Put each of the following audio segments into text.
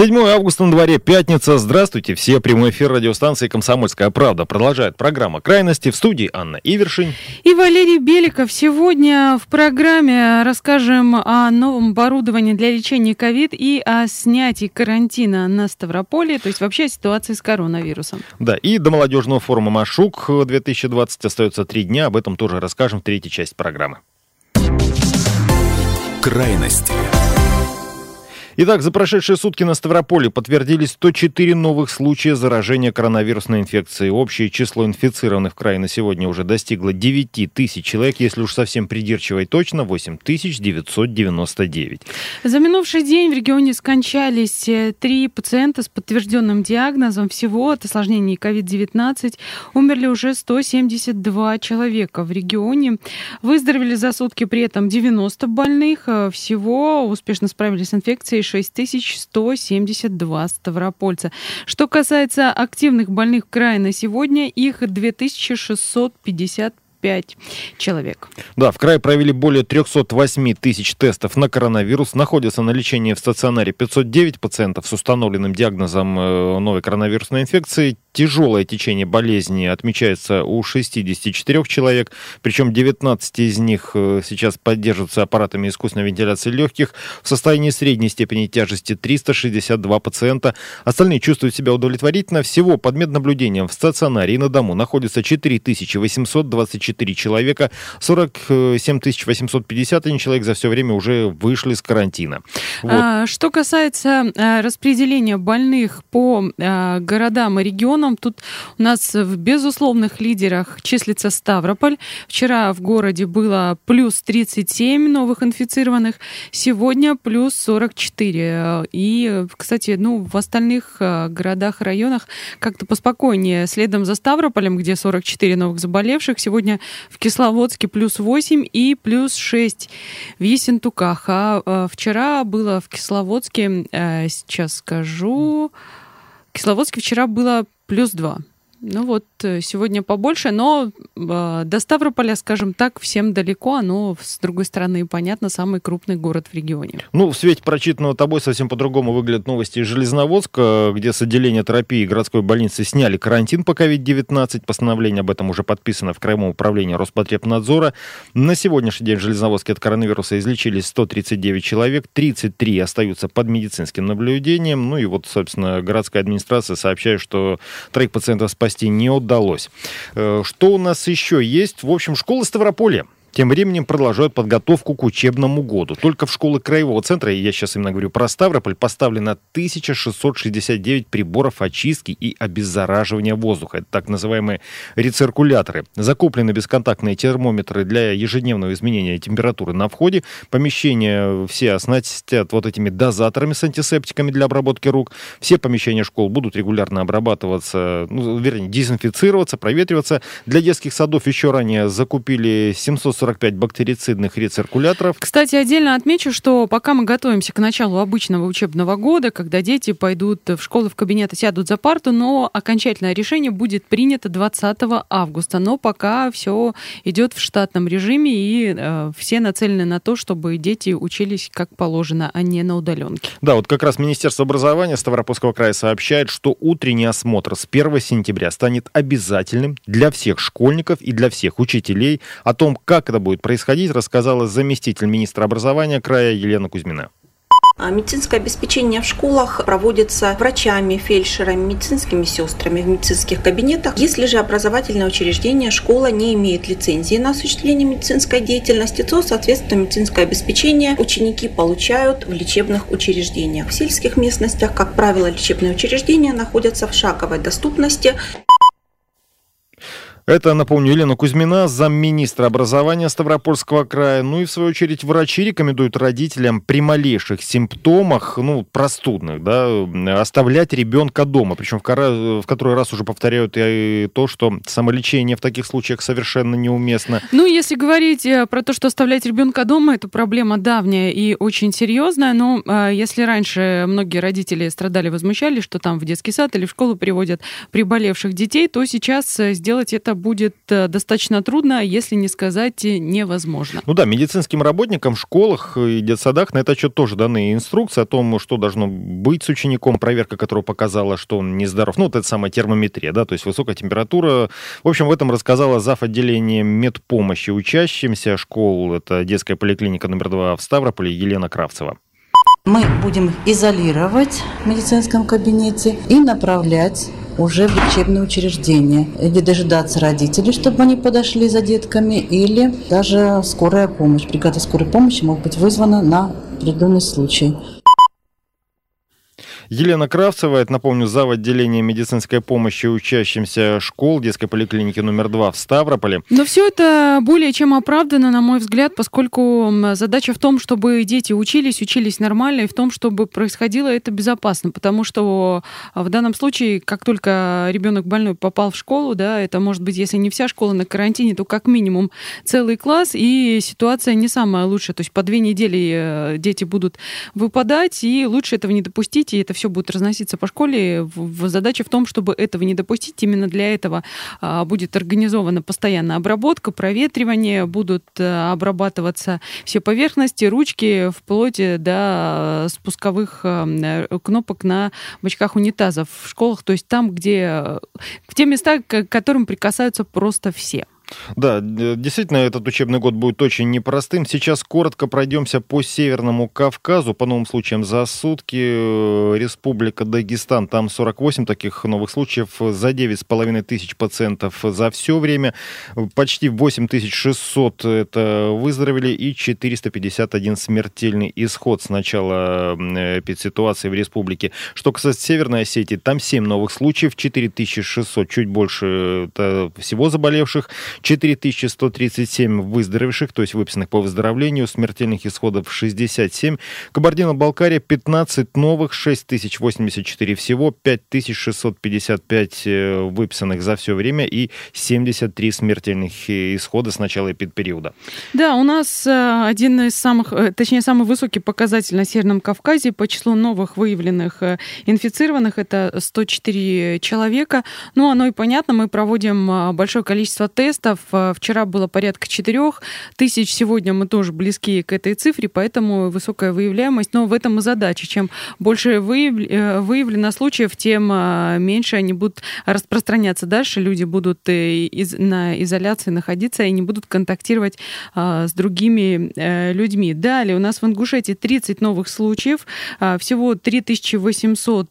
7 августа на дворе, пятница. Здравствуйте, все. Прямой эфир радиостанции «Комсомольская правда». Продолжает программа «Крайности». В студии Анна Ивершин. И Валерий Беликов. Сегодня в программе расскажем о новом оборудовании для лечения ковид и о снятии карантина на Ставрополе, то есть вообще о ситуации с коронавирусом. Да, и до молодежного форума «Машук» 2020 остается три дня. Об этом тоже расскажем в третьей части программы. Крайности. Итак, за прошедшие сутки на Ставрополе подтвердились 104 новых случая заражения коронавирусной инфекцией. Общее число инфицированных в крае на сегодня уже достигло 9 тысяч человек, если уж совсем придирчиво и точно, 8 999. За минувший день в регионе скончались э, три пациента с подтвержденным диагнозом. Всего от осложнений COVID-19 умерли уже 172 человека в регионе. Выздоровели за сутки при этом 90 больных. Э, всего успешно справились с инфекцией 6172 ставропольца. Что касается активных больных в крае на сегодня, их 2650 5 человек. Да, в крае провели более 308 тысяч тестов на коронавирус. Находятся на лечении в стационаре 509 пациентов с установленным диагнозом э, новой коронавирусной инфекции. Тяжелое течение болезни отмечается у 64 человек, причем 19 из них э, сейчас поддерживаются аппаратами искусственной вентиляции легких. В состоянии средней степени тяжести 362 пациента. Остальные чувствуют себя удовлетворительно. Всего под меднаблюдением в стационаре и на дому находится 4824 человека. 47 851 человек за все время уже вышли с карантина. Вот. А, что касается а, распределения больных по а, городам и регионам, регионам. Тут у нас в безусловных лидерах числится Ставрополь. Вчера в городе было плюс 37 новых инфицированных, сегодня плюс 44. И, кстати, ну, в остальных э, городах, районах как-то поспокойнее. Следом за Ставрополем, где 44 новых заболевших, сегодня в Кисловодске плюс 8 и плюс 6 в Ессентуках. А э, вчера было в Кисловодске, э, сейчас скажу, в Кисловодске вчера было плюс два. Ну вот, э, сегодня побольше, но э, до Ставрополя, скажем так, всем далеко, оно, с другой стороны, понятно, самый крупный город в регионе. Ну, в свете прочитанного тобой совсем по-другому выглядят новости из Железноводска, где с отделения терапии городской больницы сняли карантин по COVID-19. Постановление об этом уже подписано в Краевом управлении Роспотребнадзора. На сегодняшний день в Железноводске от коронавируса излечились 139 человек, 33 остаются под медицинским наблюдением. Ну и вот, собственно, городская администрация сообщает, что троих пациентов спасибо спасти не удалось. Э, что у нас еще есть? В общем, школа Ставрополья тем временем продолжают подготовку к учебному году. Только в школы Краевого центра, я сейчас именно говорю про Ставрополь, поставлено 1669 приборов очистки и обеззараживания воздуха. Это так называемые рециркуляторы. Закуплены бесконтактные термометры для ежедневного изменения температуры на входе. Помещения все оснастят вот этими дозаторами с антисептиками для обработки рук. Все помещения школ будут регулярно обрабатываться, ну, вернее, дезинфицироваться, проветриваться. Для детских садов еще ранее закупили 700 145 бактерицидных рециркуляторов. Кстати, отдельно отмечу, что пока мы готовимся к началу обычного учебного года, когда дети пойдут в школы, в кабинеты, сядут за парту, но окончательное решение будет принято 20 августа. Но пока все идет в штатном режиме, и э, все нацелены на то, чтобы дети учились как положено, а не на удаленке. Да, вот как раз Министерство образования Ставропольского края сообщает, что утренний осмотр с 1 сентября станет обязательным для всех школьников и для всех учителей. О том, как это будет происходить, рассказала заместитель министра образования края Елена Кузьмина. А медицинское обеспечение в школах проводится врачами, фельдшерами, медицинскими сестрами в медицинских кабинетах. Если же образовательное учреждение, школа не имеет лицензии на осуществление медицинской деятельности, то, соответственно, медицинское обеспечение ученики получают в лечебных учреждениях. В сельских местностях, как правило, лечебные учреждения находятся в шаговой доступности. Это, напомню, Елена Кузьмина, замминистра образования Ставропольского края. Ну и, в свою очередь, врачи рекомендуют родителям при малейших симптомах, ну, простудных, да, оставлять ребенка дома. Причем в, кора... в который раз уже повторяют и то, что самолечение в таких случаях совершенно неуместно. Ну, если говорить э, про то, что оставлять ребенка дома, это проблема давняя и очень серьезная. Но э, если раньше многие родители страдали, возмущались, что там в детский сад или в школу приводят приболевших детей, то сейчас э, сделать это будет э, достаточно трудно, если не сказать невозможно. Ну да, медицинским работникам в школах и детсадах на этот счет тоже даны инструкции о том, что должно быть с учеником, проверка которого показала, что он нездоров. Ну, вот это самая термометрия, да, то есть высокая температура. В общем, в этом рассказала зав. отделение медпомощи учащимся школ. Это детская поликлиника номер два в Ставрополе Елена Кравцева. Мы будем изолировать в медицинском кабинете и направлять уже в лечебное учреждение. Или дожидаться родителей, чтобы они подошли за детками, или даже скорая помощь. Бригада скорой помощи может быть вызвана на определенный случай. Елена Кравцева, это, напомню, зав. отделения медицинской помощи учащимся школ детской поликлиники номер два в Ставрополе. Но все это более чем оправдано, на мой взгляд, поскольку задача в том, чтобы дети учились, учились нормально, и в том, чтобы происходило это безопасно, потому что в данном случае, как только ребенок больной попал в школу, да, это может быть, если не вся школа на карантине, то как минимум целый класс, и ситуация не самая лучшая. То есть по две недели э, дети будут выпадать, и лучше этого не допустить, и это все будет разноситься по школе. Задача в том, чтобы этого не допустить. Именно для этого а, будет организована постоянная обработка, проветривание, будут а, обрабатываться все поверхности, ручки, вплоть до спусковых а, кнопок на бачках унитазов в школах, то есть там, где в те места, к которым прикасаются просто все. Да, действительно, этот учебный год будет очень непростым. Сейчас коротко пройдемся по Северному Кавказу. По новым случаям за сутки э, Республика Дагестан, там 48 таких новых случаев, за 9,5 тысяч пациентов за все время. Почти 8600 это выздоровели и 451 смертельный исход с начала эпидситуации в республике. Что касается Северной Осетии, там 7 новых случаев, 4600, чуть больше это всего заболевших. 4137 выздоровевших, то есть выписанных по выздоровлению, смертельных исходов 67. Кабардино-Балкария 15 новых, 6084 всего, 5655 э, выписанных за все время и 73 смертельных исхода с начала эпидпериода. Да, у нас э, один из самых, э, точнее, самый высокий показатель на Северном Кавказе по числу новых выявленных инфицированных, это 104 человека. Ну, оно и понятно, мы проводим большое количество тестов. Э, вчера было порядка 4 тысяч. Сегодня мы тоже близки к этой цифре, поэтому высокая выявляемость. Но в этом и задача. Чем больше э, выявлено случаев, тем э, меньше они будут распространяться дальше. Люди будут на изоляции находиться и не будут контактировать с другими людьми. Далее у нас в Ингушетии 30 новых случаев. Всего 3800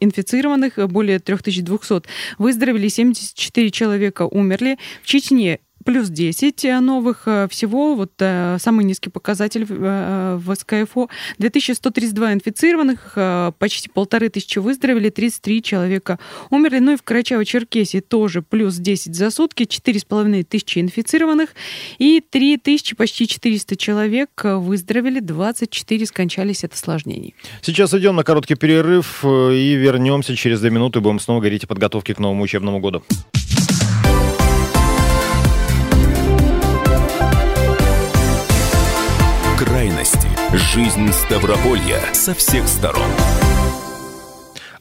инфицированных, более 3200 выздоровели, 74 человека умерли. В Чечне плюс 10 э, новых э, всего. Вот э, самый низкий показатель в СКФО. 2132 инфицированных, почти полторы тысячи выздоровели, 33 человека умерли. Ну и в Карачаево-Черкесии тоже плюс 10 за сутки, 4,5 тысячи инфицированных и 3 тысячи, почти 400 человек выздоровели, 24 скончались от осложнений. Сейчас идем на короткий перерыв и вернемся через две минуты. Будем снова говорить о подготовке к новому учебному году. Жизнь Ставрополья со всех сторон.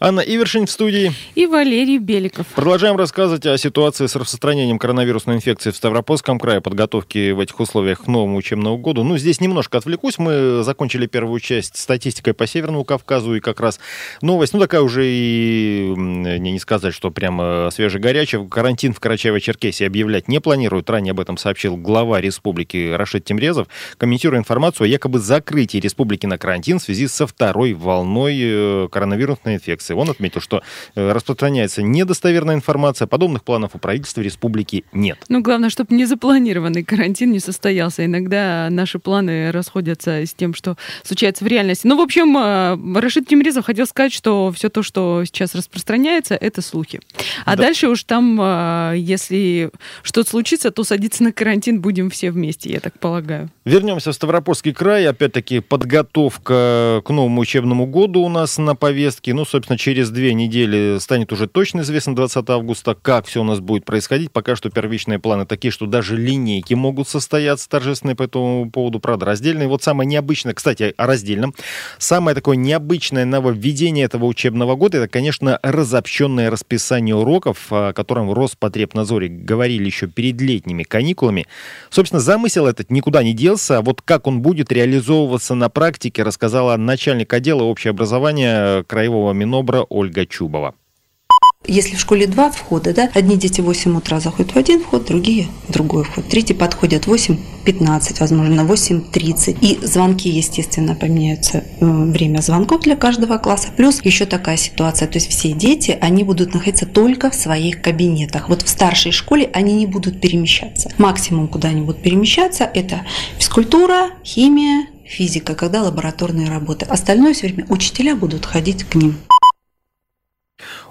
Анна Ивершин в студии. И Валерий Беликов. Продолжаем рассказывать о ситуации с распространением коронавирусной инфекции в Ставропольском крае, подготовки в этих условиях к новому учебному году. Ну, здесь немножко отвлекусь. Мы закончили первую часть статистикой по Северному Кавказу, и как раз новость, ну, такая уже и, не, не сказать, что прямо свежегорячая. Карантин в Карачаево-Черкесии объявлять не планируют. Ранее об этом сообщил глава республики Рашид Тимрезов, комментируя информацию о якобы закрытии республики на карантин в связи со второй волной э, коронавирусной инфекции информации. Он отметил, что э, распространяется недостоверная информация, подобных планов у правительства республики нет. Ну, главное, чтобы незапланированный карантин не состоялся. Иногда наши планы расходятся с тем, что случается в реальности. Ну, в общем, э, Рашид Тимиризов хотел сказать, что все то, что сейчас распространяется, это слухи. А да. дальше уж там, э, если что-то случится, то садиться на карантин будем все вместе, я так полагаю. Вернемся в Ставропольский край. Опять-таки подготовка к новому учебному году у нас на повестке. Ну, собственно, через две недели станет уже точно известно 20 августа, как все у нас будет происходить. Пока что первичные планы такие, что даже линейки могут состояться торжественные по этому поводу. Правда, раздельные. Вот самое необычное, кстати, о раздельном. Самое такое необычное нововведение этого учебного года, это, конечно, разобщенное расписание уроков, о котором в Роспотребнадзоре говорили еще перед летними каникулами. Собственно, замысел этот никуда не делся. А вот как он будет реализовываться на практике, рассказала начальник отдела общеобразования Краевого Минобра Ольга Чубова. Если в школе два входа, да, одни дети в 8 утра заходят в один вход, другие в другой вход. Третьи подходят в 8.15, возможно, 8.30. И звонки, естественно, поменяются э, время звонков для каждого класса. Плюс еще такая ситуация, то есть все дети, они будут находиться только в своих кабинетах. Вот в старшей школе они не будут перемещаться. Максимум, куда они будут перемещаться, это физкультура, химия, физика, когда лабораторные работы. Остальное все время учителя будут ходить к ним.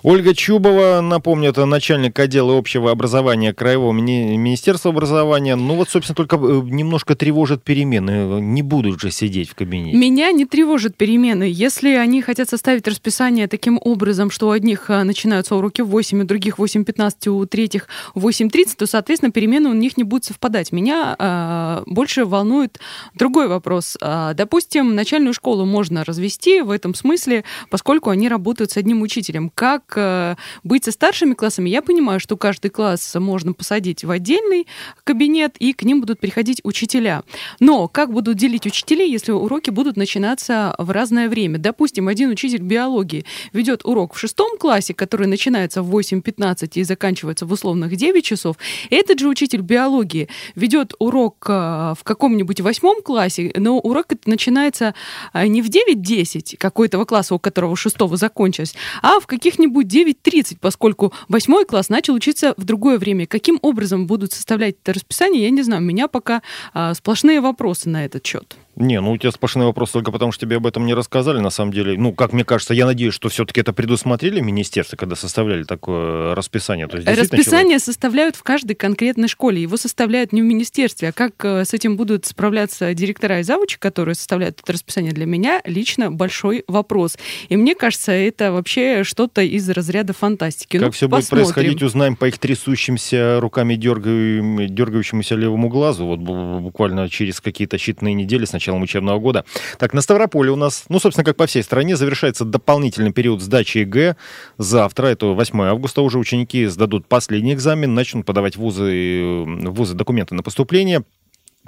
Ольга Чубова, напомню, это начальник отдела общего образования Краевого мини- Министерства образования. Ну вот, собственно, только э, немножко тревожат перемены. Не будут же сидеть в кабинете. Меня не тревожат перемены. Если они хотят составить расписание таким образом, что у одних э, начинаются уроки в 8, у других 8.15, у третьих 8.30, то, соответственно, перемены у них не будут совпадать. Меня э, больше волнует другой вопрос. Э, допустим, начальную школу можно развести в этом смысле, поскольку они работают с одним учителем. Как Э, быть со старшими классами, я понимаю, что каждый класс можно посадить в отдельный кабинет, и к ним будут приходить учителя. Но как будут делить учителей, если уроки будут начинаться в разное время? Допустим, один учитель биологии ведет урок в шестом классе, который начинается в 8.15 и заканчивается в условных 9 часов. Этот же учитель биологии ведет урок э, в каком-нибудь восьмом классе, но урок начинается э, не в 9-10 какой-то класса, у которого шестого закончилось, а в каких-нибудь будет 9.30, поскольку восьмой класс начал учиться в другое время. Каким образом будут составлять это расписание, я не знаю. У меня пока а, сплошные вопросы на этот счет. Не, ну у тебя сплошной вопрос только потому, что тебе об этом не рассказали, на самом деле. Ну, как мне кажется, я надеюсь, что все-таки это предусмотрели министерство, когда составляли такое расписание. То есть, расписание человек... составляют в каждой конкретной школе. Его составляют не в министерстве. А как э, с этим будут справляться директора и завучи, которые составляют это расписание, для меня лично большой вопрос. И мне кажется, это вообще что-то из разряда фантастики. Как ну, все посмотрим. будет происходить, узнаем по их трясущимся руками дергающемуся левому глазу. Вот буквально через какие-то считанные недели сначала началом учебного года. Так, на Ставрополье у нас, ну, собственно, как по всей стране, завершается дополнительный период сдачи ЕГЭ. Завтра, это 8 августа, уже ученики сдадут последний экзамен, начнут подавать в вузы, в вузы документы на поступление.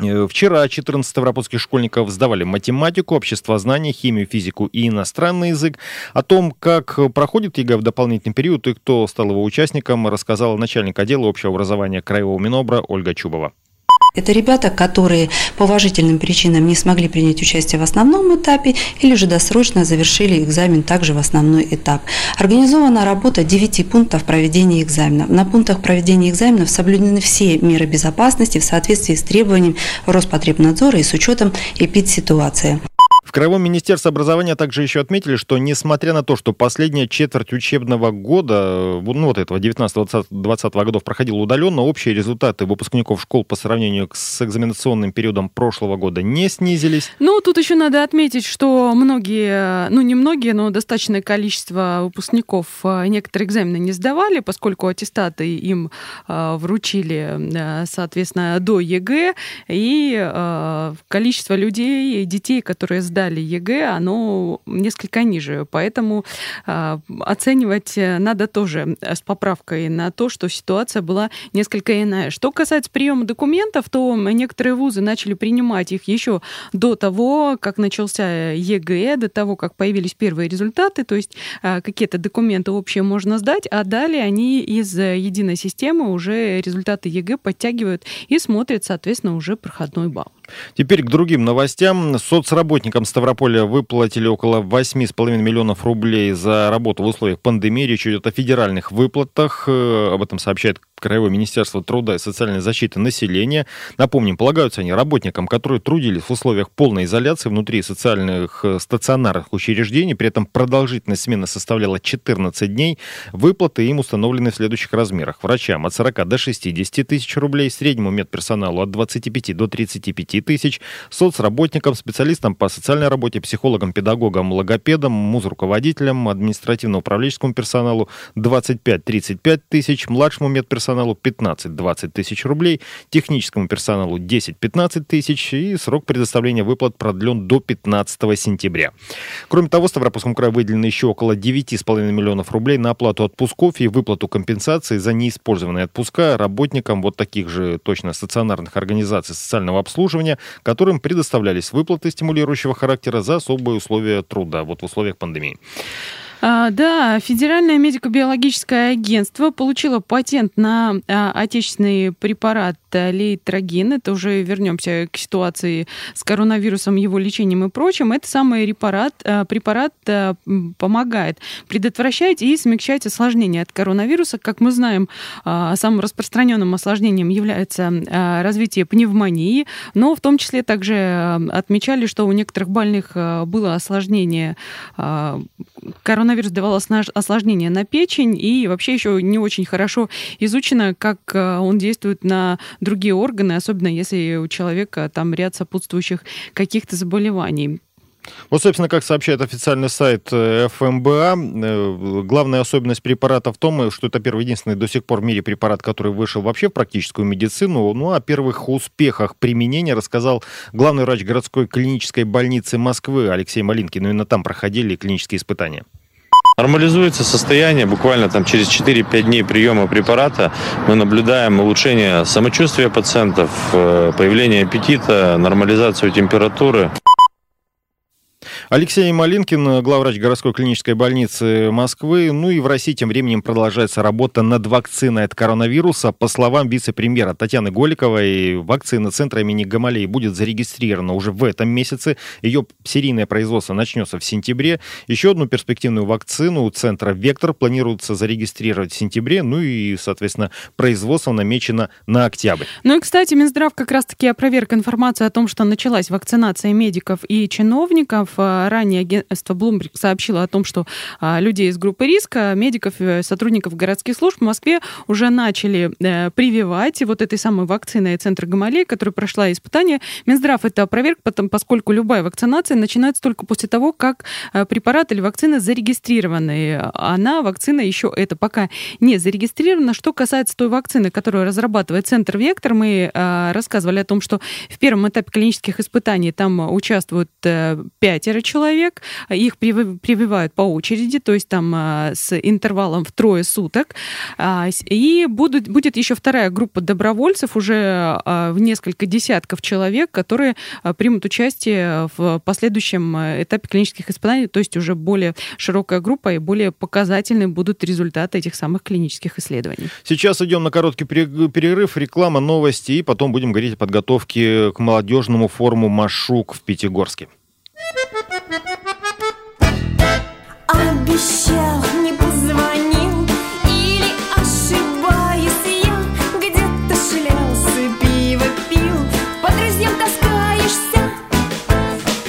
Э, вчера 14 ставропольских школьников сдавали математику, обществознание, химию, физику и иностранный язык. О том, как проходит ЕГЭ в дополнительный период и кто стал его участником, рассказала начальник отдела общего образования Краевого Минобра Ольга Чубова. Это ребята, которые по уважительным причинам не смогли принять участие в основном этапе или же досрочно завершили экзамен также в основной этап. Организована работа 9 пунктов проведения экзаменов. На пунктах проведения экзаменов соблюдены все меры безопасности в соответствии с требованиями Роспотребнадзора и с учетом эпидситуации. В Краевом министерстве образования также еще отметили, что несмотря на то, что последняя четверть учебного года, ну вот этого 19-20 годов проходила удаленно, общие результаты выпускников школ по сравнению с экзаменационным периодом прошлого года не снизились. Ну, тут еще надо отметить, что многие, ну не многие, но достаточное количество выпускников э, некоторые экзамены не сдавали, поскольку аттестаты им э, вручили, э, соответственно, до ЕГЭ, и количество людей, детей, которые сдали сдали ЕГЭ, оно несколько ниже. Поэтому э, оценивать надо тоже с поправкой на то, что ситуация была несколько иная. Что касается приема документов, то некоторые вузы начали принимать их еще до того, как начался ЕГЭ, до того, как появились первые результаты. То есть э, какие-то документы общие можно сдать, а далее они из единой системы уже результаты ЕГЭ подтягивают и смотрят, соответственно, уже проходной балл. Теперь к другим новостям. Соцработникам Ставрополя выплатили около 8,5 миллионов рублей за работу в условиях пандемии. Речь идет о федеральных выплатах. Э, об этом сообщает Краевое министерство труда и социальной защиты населения. Напомним, полагаются они работникам, которые трудились в условиях полной изоляции внутри социальных э, стационарных учреждений, при этом продолжительность смены составляла 14 дней. Выплаты им установлены в следующих размерах. Врачам от 40 до 60 тысяч рублей, среднему медперсоналу от 25 до 35 тысяч, соцработникам, специалистам по социальной работе, психологам, педагогам, логопедам, муз-руководителям, административно-управленческому персоналу 25-35 тысяч, младшему медперсоналу персоналу 15-20 тысяч рублей, техническому персоналу 10-15 тысяч и срок предоставления выплат продлен до 15 сентября. Кроме того, Ставропольскому краю выделено еще около 9,5 миллионов рублей на оплату отпусков и выплату компенсации за неиспользованные отпуска работникам вот таких же точно стационарных организаций социального обслуживания, которым предоставлялись выплаты стимулирующего характера за особые условия труда вот в условиях пандемии. А, да, Федеральное медико-биологическое агентство получило патент на а, отечественный препарат лейтрогин. Это уже вернемся к ситуации с коронавирусом, его лечением и прочим. Это самый препарат, а, препарат а, помогает предотвращать и смягчать осложнения от коронавируса. Как мы знаем, а, самым распространенным осложнением является развитие пневмонии, но в том числе также отмечали, что у некоторых больных было осложнение коронавируса коронавирус давал осложнения на печень, и вообще еще не очень хорошо изучено, как э, он действует на другие органы, особенно если у человека там ряд сопутствующих каких-то заболеваний. Вот, собственно, как сообщает официальный сайт э, ФМБА, э, главная особенность препарата в том, что это первый единственный до сих пор в мире препарат, который вышел вообще в практическую медицину. Ну, о первых успехах применения рассказал главный врач городской клинической больницы Москвы Алексей Малинкин. Именно там проходили клинические испытания. Нормализуется состояние буквально там через 4-5 дней приема препарата. Мы наблюдаем улучшение самочувствия пациентов, э, появление аппетита, нормализацию температуры. Алексей Малинкин, главврач городской клинической больницы Москвы. Ну и в России тем временем продолжается работа над вакциной от коронавируса. По словам вице-премьера Татьяны Голиковой, вакцина центра имени Гамалеи будет зарегистрирована уже в этом месяце. Ее серийное производство начнется в сентябре. Еще одну перспективную вакцину у центра «Вектор» планируется зарегистрировать в сентябре. Ну и, соответственно, производство намечено на октябрь. Ну и, кстати, Минздрав как раз-таки опроверг информацию о том, что началась вакцинация медиков и чиновников. Ранее агентство Bloomberg сообщило о том, что а, людей из группы риска, медиков, э, сотрудников городских служб в Москве уже начали э, прививать вот этой самой вакциной Центра Гамалей, которая прошла испытание. Минздрав это опроверг, поскольку любая вакцинация начинается только после того, как э, препарат или вакцина зарегистрированы. Она, вакцина, еще это пока не зарегистрирована. Что касается той вакцины, которую разрабатывает Центр Вектор, мы рассказывали о том, что в первом этапе клинических испытаний там участвуют пятеро человек, их прививают по очереди, то есть там а, с интервалом в трое суток. А, и будут, будет еще вторая группа добровольцев, уже а, в несколько десятков человек, которые примут участие в последующем этапе клинических испытаний, то есть уже более широкая группа и более показательны будут результаты этих самых клинических исследований. Сейчас идем на короткий перерыв, реклама, новости, и потом будем говорить о подготовке к молодежному форуму «Машук» в Пятигорске. Обещал, не позвонил. Или ошибаюсь я Где-то шлялся, пиво пил. По друзьям таскаешься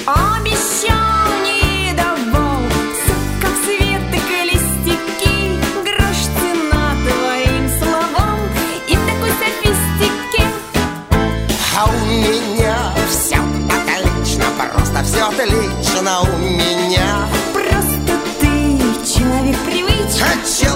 Обещал, не давал. Как светок и листики Грош цена твоим словам. И такой софистике. А у меня все отлично Просто все отлично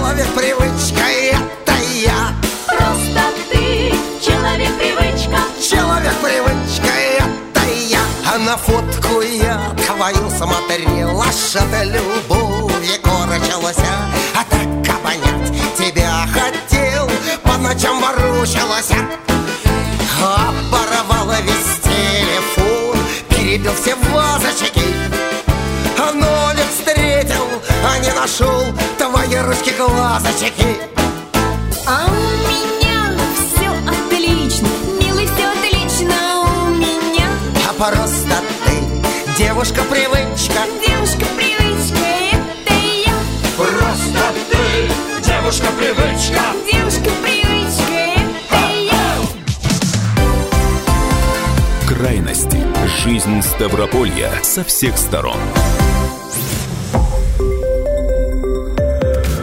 человек-привычка, это я. Просто ты человек-привычка Человек-привычка, это я. А на фотку я твою смотрел Аж от любови корчилась. А так обонять тебя хотел По ночам ворочалась. Оборвала весь телефон Перебил все вазочки. А а не нашел Твои ручки глазочки. А у меня все отлично Милый, все отлично у меня девушка-привычка Девушка-привычка, это я. Просто ты, девушка-привычка Девушка-привычка, это я. Крайности. Жизнь Ставрополья со всех сторон.